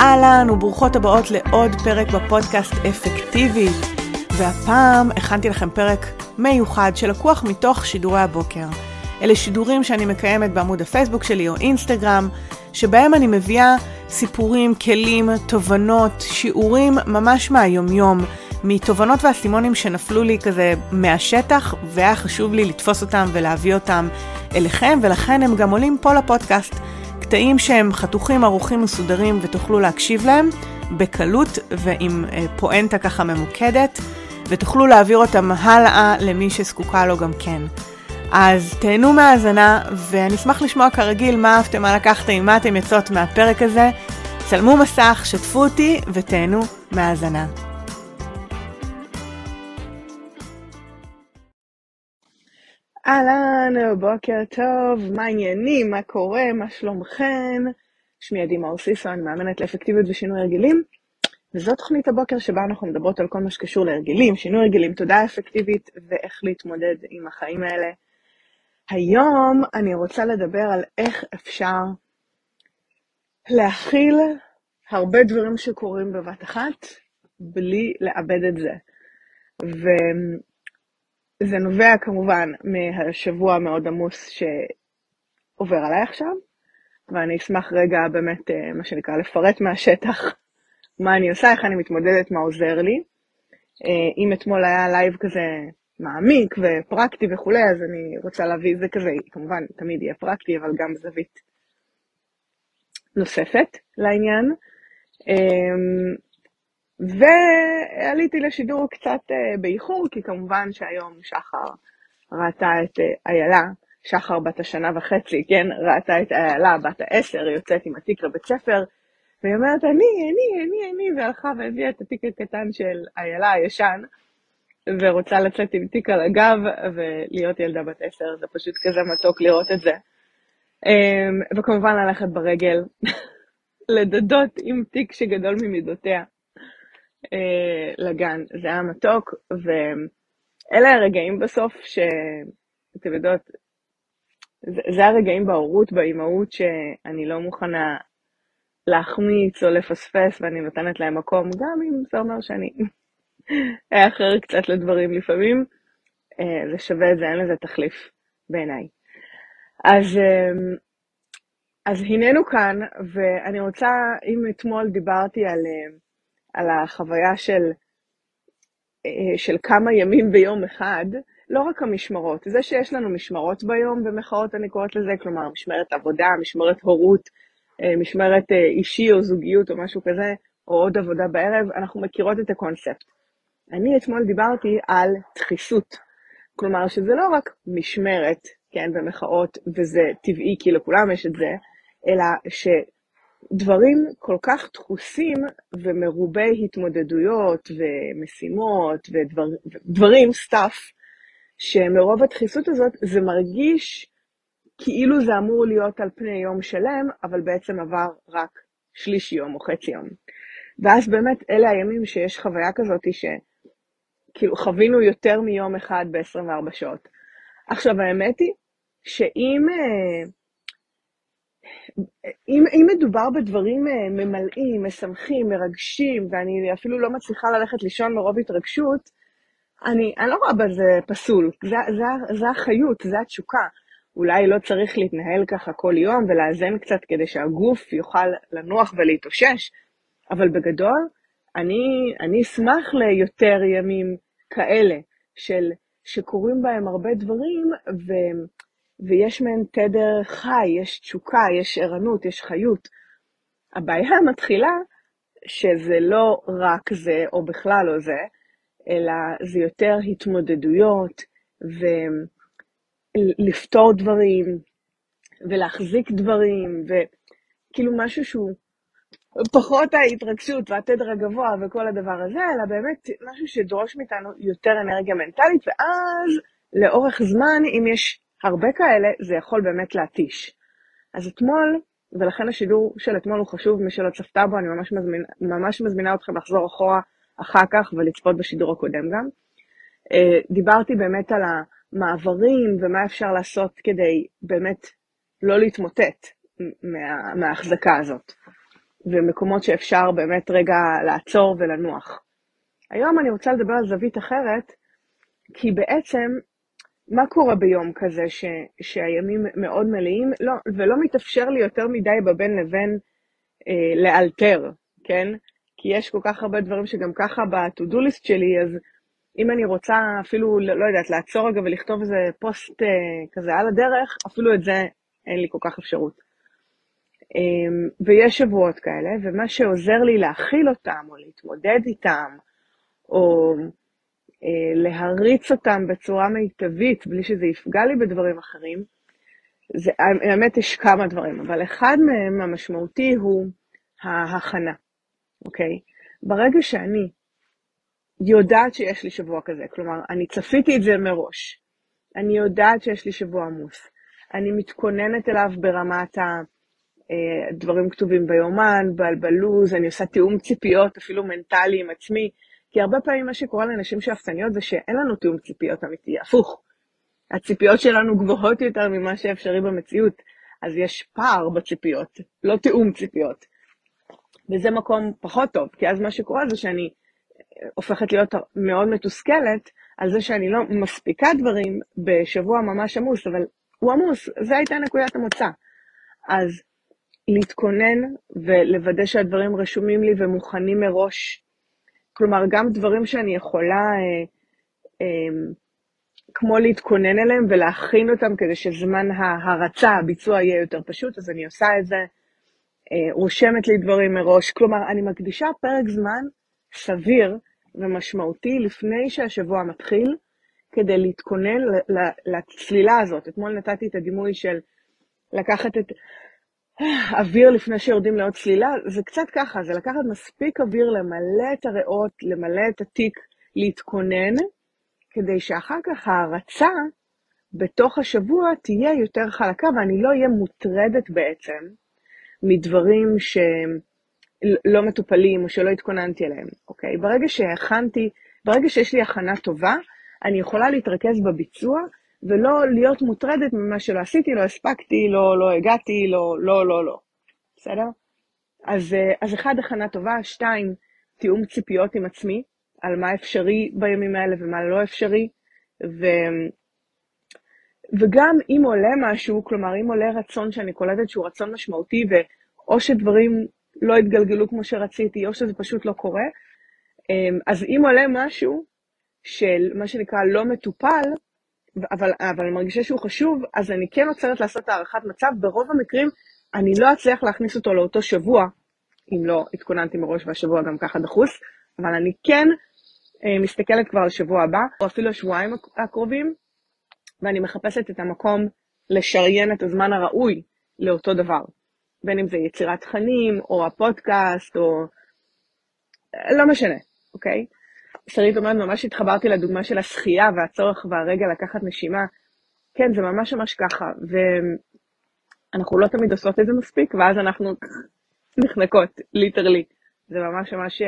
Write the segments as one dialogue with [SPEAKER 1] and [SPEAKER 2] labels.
[SPEAKER 1] אהלן וברוכות הבאות לעוד פרק בפודקאסט אפקטיבית. והפעם הכנתי לכם פרק מיוחד שלקוח מתוך שידורי הבוקר. אלה שידורים שאני מקיימת בעמוד הפייסבוק שלי או אינסטגרם, שבהם אני מביאה סיפורים, כלים, תובנות, שיעורים ממש מהיומיום, מתובנות ואסימונים שנפלו לי כזה מהשטח, והיה חשוב לי לתפוס אותם ולהביא אותם אליכם, ולכן הם גם עולים פה לפודקאסט. קטעים שהם חתוכים, ערוכים, מסודרים ותוכלו להקשיב להם בקלות ועם אה, פואנטה ככה ממוקדת, ותוכלו להעביר אותם הלאה למי שזקוקה לו גם כן. אז תהנו מהאזנה, ואני אשמח לשמוע כרגיל מה אהבתם, מה לקחתם, מה אתם יוצאות מהפרק הזה. צלמו מסך, שתפו אותי ותהנו מהאזנה. אהלן, בוקר טוב, מה העניינים, מה קורה, מה שלומכם? שמי עדי מאור סיסו, אני מאמנת לאפקטיביות ושינוי הרגלים, וזו תוכנית הבוקר שבה אנחנו מדברות על כל מה שקשור להרגלים, שינוי הרגלים, תודעה אפקטיבית ואיך להתמודד עם החיים האלה. היום אני רוצה לדבר על איך אפשר להכיל הרבה דברים שקורים בבת אחת, בלי לאבד את זה. ו... זה נובע כמובן מהשבוע המאוד עמוס שעובר עליי עכשיו, ואני אשמח רגע באמת, אה, מה שנקרא, לפרט מהשטח מה אני עושה, איך אני מתמודדת, מה עוזר לי. אה, אם אתמול היה live כזה מעמיק ופרקטי וכולי, אז אני רוצה להביא את זה כזה, כמובן, תמיד יהיה פרקטי, אבל גם זווית נוספת לעניין. אה, ועליתי לשידור קצת uh, באיחור, כי כמובן שהיום שחר ראתה את uh, איילה, שחר בת השנה וחצי, כן, ראתה את איילה בת העשר, יוצאת עם התיק לבית ספר, והיא אומרת, אני, אני, אני, אני, והלכה והביאה את התיק הקטן של איילה הישן, ורוצה לצאת עם תיק על הגב ולהיות ילדה בת עשר, זה פשוט כזה מתוק לראות את זה. Um, וכמובן ללכת ברגל לדדות עם תיק שגדול ממידותיה. אה, לגן. זה היה מתוק, ואלה הרגעים בסוף שאתם יודעות, זה, זה הרגעים בהורות, באימהות, שאני לא מוכנה להחמיץ או לפספס, ואני נותנת להם מקום, גם אם זה אומר שאני אאחר קצת לדברים לפעמים. אה, זה שווה את זה, אין לזה תחליף בעיניי. אז, אה, אז הננו כאן, ואני רוצה, אם אתמול דיברתי על על החוויה של, אה, של כמה ימים ביום אחד, לא רק המשמרות, זה שיש לנו משמרות ביום, במחאות אני קוראת לזה, כלומר משמרת עבודה, משמרת הורות, אה, משמרת אה, אישי או זוגיות או משהו כזה, או עוד עבודה בערב, אנחנו מכירות את הקונספט. אני אתמול דיברתי על דחיסות, כלומר שזה לא רק משמרת, כן, במחאות, וזה טבעי כי לכולם יש את זה, אלא ש... דברים כל כך דחוסים ומרובי התמודדויות ומשימות ודברים, stuff, שמרוב הדחיסות הזאת זה מרגיש כאילו זה אמור להיות על פני יום שלם, אבל בעצם עבר רק שליש יום או חצי יום. ואז באמת אלה הימים שיש חוויה כזאת שכאילו חווינו יותר מיום אחד ב-24 שעות. עכשיו האמת היא שאם אה, אם, אם מדובר בדברים אה, ממלאים, משמחים, מרגשים, ואני אפילו לא מצליחה ללכת לישון מרוב התרגשות, אני, אני לא רואה בזה פסול. זה, זה, זה החיות, זה התשוקה. אולי לא צריך להתנהל ככה כל יום ולאזן קצת כדי שהגוף יוכל לנוח ולהתאושש, אבל בגדול, אני, אני אשמח ליותר ימים כאלה, של, שקורים בהם הרבה דברים, ו... ויש מהן תדר חי, יש תשוקה, יש ערנות, יש חיות. הבעיה מתחילה שזה לא רק זה, או בכלל לא זה, אלא זה יותר התמודדויות, ולפתור דברים, ולהחזיק דברים, וכאילו משהו שהוא פחות ההתרגשות והתדר הגבוה וכל הדבר הזה, אלא באמת משהו שדורש מאיתנו יותר אנרגיה מנטלית, ואז לאורך זמן, אם יש הרבה כאלה, זה יכול באמת להתיש. אז אתמול, ולכן השידור של אתמול הוא חשוב, מי שלא צפתה בו, אני ממש, מזמין, ממש מזמינה אתכם לחזור אחורה אחר כך ולצפות בשידור הקודם גם. אה, דיברתי באמת על המעברים ומה אפשר לעשות כדי באמת לא להתמוטט מה, מההחזקה הזאת. ומקומות שאפשר באמת רגע לעצור ולנוח. היום אני רוצה לדבר על זווית אחרת, כי בעצם, מה קורה ביום כזה ש, שהימים מאוד מלאים, לא, ולא מתאפשר לי יותר מדי בבין לבין אה, לאלתר, כן? כי יש כל כך הרבה דברים שגם ככה ב-to-do list שלי, אז אם אני רוצה אפילו, לא, יודעת, לעצור רגע ולכתוב איזה פוסט אה, כזה על הדרך, אפילו את זה אין לי כל כך אפשרות. אה, ויש שבועות כאלה, ומה שעוזר לי להכיל אותם, או להתמודד איתם, או להריץ אותם בצורה מיטבית, בלי שזה יפגע לי בדברים אחרים, זה, האמת יש כמה דברים, אבל אחד מהם המשמעותי הוא ההכנה, אוקיי? ברגע שאני יודעת שיש לי שבוע כזה, כלומר, אני צפיתי את זה מראש, אני יודעת שיש לי שבוע עמוס, אני מתכוננת אליו ברמת הדברים אה, כתובים ביומן, בלו"ז, אני עושה תיאום ציפיות, אפילו מנטלי עם עצמי, כי הרבה פעמים מה שקורה לאנשים שאפתניות זה שאין לנו תיאום ציפיות אמיתי, הפוך. הציפיות שלנו גבוהות יותר ממה שאפשרי במציאות, אז יש פער בציפיות, לא תיאום ציפיות. וזה מקום פחות טוב, כי אז מה שקורה זה שאני הופכת להיות מאוד מתוסכלת על זה שאני לא מספיקה דברים בשבוע ממש עמוס, אבל הוא עמוס, זו הייתה נקודת המוצא. אז להתכונן ולוודא שהדברים רשומים לי ומוכנים מראש. כלומר, גם דברים שאני יכולה, אה, אה, כמו להתכונן אליהם ולהכין אותם כדי שזמן ההרצה, הביצוע יהיה יותר פשוט, אז אני עושה את זה, אה, רושמת לי דברים מראש. כלומר, אני מקדישה פרק זמן סביר ומשמעותי לפני שהשבוע מתחיל, כדי להתכונן לצלילה הזאת. אתמול נתתי את הדימוי של לקחת את אוויר לפני שיורדים לעוד צלילה, זה קצת ככה, זה לקחת מספיק אוויר למלא את הריאות, למלא את התיק, להתכונן, כדי שאחר כך ההרצה בתוך השבוע תהיה יותר חלקה ואני לא אהיה מוטרדת בעצם מדברים שהם לא מטופלים או שלא התכוננתי אליהם, אוקיי? ברגע שהכנתי, ברגע שיש לי הכנה טובה, אני יכולה להתרכז בביצוע ולא להיות מוטרדת ממה שלא עשיתי, לא הספקתי, לא, לא הגעתי, לא, לא, לא, לא. בסדר? אז, אה, אז אחד, הכנה טובה, שתיים, תיאום ציפיות עם עצמי, על מה אפשרי בימים האלה ומה לא אפשרי, ו... וגם אם עולה משהו, כלומר, אם עולה רצון שאני קולטת שהוא רצון משמעותי, ואו שדברים לא התגלגלו כמו שרציתי, או שזה פשוט לא קורה, אמ, אז אם עולה משהו של מה שנקרא לא מטופל, אבל, אבל אני מרגישה שהוא חשוב, אז אני כן עוצרת לעשות הערכת מצב. ברוב המקרים אני לא אצליח להכניס אותו לאותו שבוע, אם לא התכוננתי מראש והשבוע גם ככה דחוס, אבל אני כן אה, מסתכלת כבר על שבוע הבא, או אפילו השבועיים הקרובים, ואני מחפשת את המקום לשריין את הזמן הראוי לאותו דבר. בין אם זה יצירת תכנים, או הפודקאסט, או... לא משנה, אוקיי? שרית אומרת, ממש התחברתי לדוגמה של השחייה והצורך והרגע לקחת נשימה. כן, זה ממש ממש ככה, ואנחנו לא תמיד עושות את זה מספיק, ואז אנחנו נחנקות, literally. זה ממש ממש אה,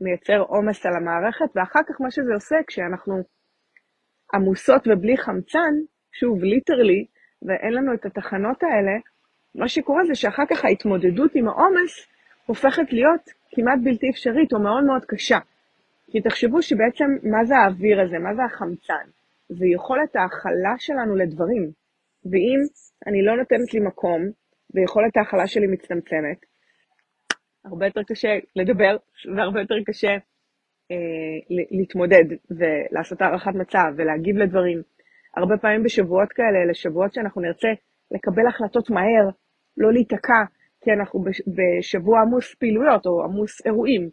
[SPEAKER 1] מייצר עומס על המערכת, ואחר כך מה שזה עושה, כשאנחנו עמוסות ובלי חמצן, שוב, literally, ואין לנו את התחנות האלה, מה שקורה זה שאחר כך ההתמודדות עם העומס הופכת להיות כמעט בלתי אפשרית או מאוד מאוד קשה. כי תחשבו שבעצם מה זה האוויר הזה, מה זה החמצן? זה יכולת ההכלה שלנו לדברים. ואם אני לא נותנת לי מקום, ויכולת ההכלה שלי מצטמצמת, הרבה יותר קשה לדבר, והרבה יותר קשה אה, להתמודד ולעשות הערכת מצב ולהגיב לדברים. הרבה פעמים בשבועות כאלה, אלה שבועות שאנחנו נרצה לקבל החלטות מהר, לא להיתקע, כי אנחנו בשבוע עמוס פעילויות או עמוס אירועים.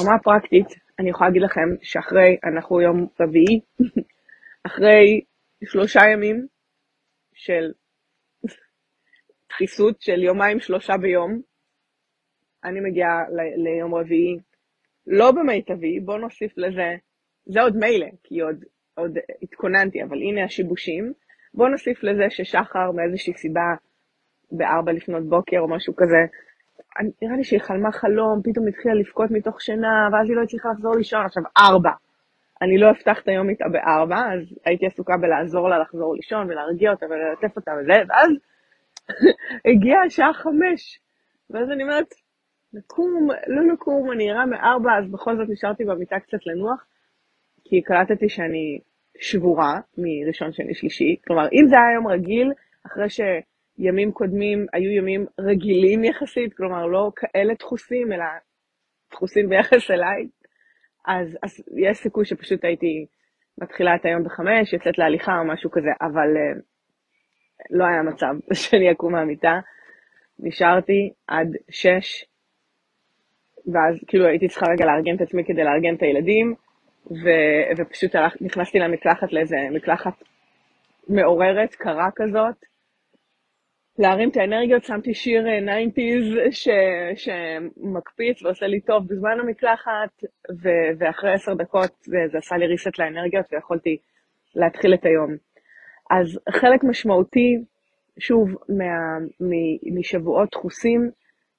[SPEAKER 1] ברמה הפרקטית, אני יכולה להגיד לכם שאחרי, אנחנו יום רביעי, אחרי שלושה ימים של דחיסות של יומיים שלושה ביום, אני מגיעה ל- ליום רביעי לא במיטבי, בואו נוסיף לזה, זה עוד מילא, כי עוד, עוד התכוננתי, אבל הנה השיבושים. בואו נוסיף לזה ששחר מאיזושהי סיבה בארבע לפנות בוקר או משהו כזה, נראה לי שהיא חלמה חלום, פתאום התחילה לבכות מתוך שינה, ואז היא לא הצליחה לחזור לישון, עכשיו ארבע. אני לא אפתח את היום איתה בארבע, אז הייתי עסוקה בלעזור לה לחזור לישון ולהרגיע אותה וללטף אותה וזה, ואז הגיעה השעה חמש. ואז אני אומרת, לקום, לא לקום, אני ערה מארבע, אז בכל זאת נשארתי במיטה קצת לנוח, כי קלטתי שאני שבורה מראשון, שני, שלישי. כלומר, אם זה היה יום רגיל, אחרי שימים קודמים היו ימים רגילים יחסית, כלומר, לא כאלה דחוסים, אלא דחוסים ביחס אליי, אז, אז יש סיכוי שפשוט הייתי מתחילה את היום בחמש, יוצאת להליכה או משהו כזה, אבל uh, לא היה מצב שאני אקום מהמיטה. נשארתי עד שש, ואז כאילו הייתי צריכה רגע לארגן את עצמי כדי לארגן את הילדים, ו, ופשוט הלכ, נכנסתי למקלחת לאיזה מקלחת מעוררת, קרה כזאת, להרים את האנרגיות, שמתי שיר 90's אה, ש, שמקפיץ ועושה לי טוב בזמן המקלחת, ו, ואחרי עשר דקות זה, זה עשה לי reset לאנרגיות ויכולתי להתחיל את היום. אז חלק משמעותי, שוב, מה, משבועות דחוסים,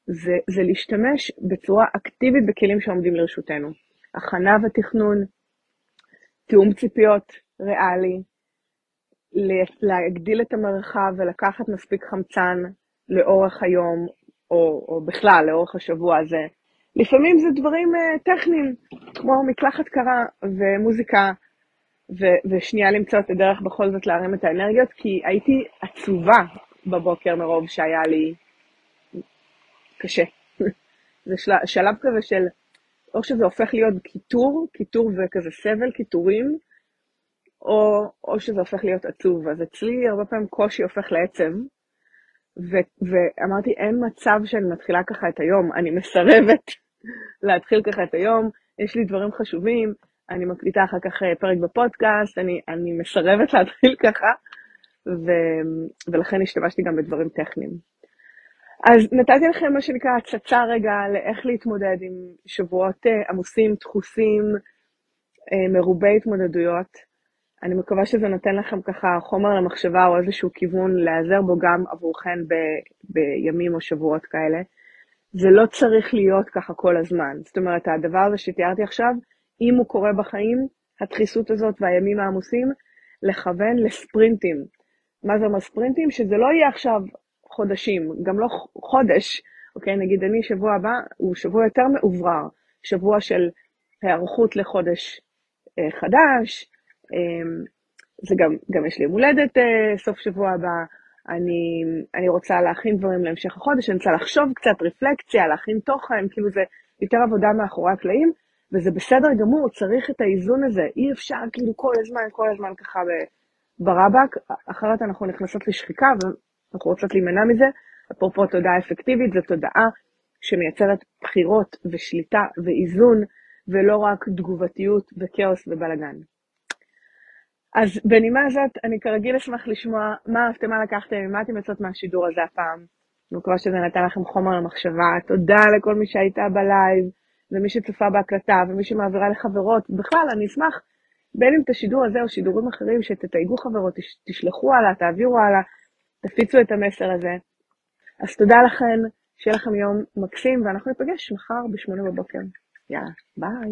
[SPEAKER 1] זה, זה להשתמש בצורה אקטיבית בכלים שעומדים לרשותנו. הכנה ותכנון, תיאום ציפיות ריאלי, להגדיל את המרחב ולקחת מספיק חמצן לאורך היום, או, או בכלל לאורך השבוע הזה. לפעמים זה דברים uh, טכניים, כמו מקלחת קרה ומוזיקה, ו- ושנייה למצוא את הדרך בכל זאת להרים את האנרגיות, כי הייתי עצובה בבוקר מרוב שהיה לי קשה. זה של, שלב כזה של, או שזה הופך להיות קיטור, קיטור וכזה סבל, קיטורים, או, או שזה הופך להיות עצוב. אז אצלי הרבה פעמים קושי הופך לעצב, ו- ואמרתי, אין מצב שאני מתחילה ככה את היום, אני מסרבת להתחיל ככה את היום, יש לי דברים חשובים, אני מקליטה אחר כך אה, פרק בפודקאסט, אני, אני מסרבת להתחיל ככה, ו, ולכן השתמשתי גם בדברים טכניים. אז נתתי לכם מה שנקרא הצצה רגע לאיך להתמודד עם שבועות אה, עמוסים, דחוסים, אה, מרובי התמודדויות. אני מקווה שזה נותן לכם ככה חומר למחשבה או איזשהו כיוון להיעזר בו גם עבורכן ב, בימים או שבועות כאלה. זה לא צריך להיות ככה כל הזמן. זאת אומרת, הדבר הזה שתיארתי עכשיו, אם הוא קורה בחיים, הדחיסות הזאת והימים העמוסים, לכוון לספרינטים. מה זה אומר ספרינטים? שזה לא יהיה עכשיו חודשים, גם לא חודש, אוקיי? נגיד אני, שבוע הבא הוא שבוע יותר מאוברר, שבוע של היערכות לחודש אה, חדש, זה גם, גם יש לי יום הולדת אה, סוף שבוע הבא, אני, אני רוצה להכין דברים להמשך החודש, אני רוצה לחשוב קצת, רפלקציה, להכין תוכן, כאילו זה יותר עבודה מאחורי הקלעים, וזה בסדר גמור, צריך את האיזון הזה, אי אפשר כאילו כל הזמן, כל הזמן ככה ברבק, אחרת אנחנו נכנסות לשחיקה ואנחנו רוצות להימנע מזה. אפרופו תודעה אפקטיבית, זו תודעה שמייצרת בחירות ושליטה ואיזון, ולא רק תגובתיות וכאוס ובלאגן. אז בנימה הזאת, אני כרגיל אשמח לשמוע מה אהבתם, מה לקחתם, מה אתם יוצאות מהשידור הזה הפעם. אני מקווה שזה נתן לכם חומר למחשבה. תודה לכל מי שהייתה בלייב, ומי שצופה בהקלטה, ומי שמעבירה לחברות. בכלל, אני אשמח, בין אם את השידור הזה או שידורים אחרים, שתתייגו חברות, תשלחו הלאה, תעבירו הלאה, תפיצו את המסר הזה. אז תודה לכן, שיהיה לכם יום מקסים, ואנחנו ניפגש מחר בשמונה בבוקר. יאללה, ביי.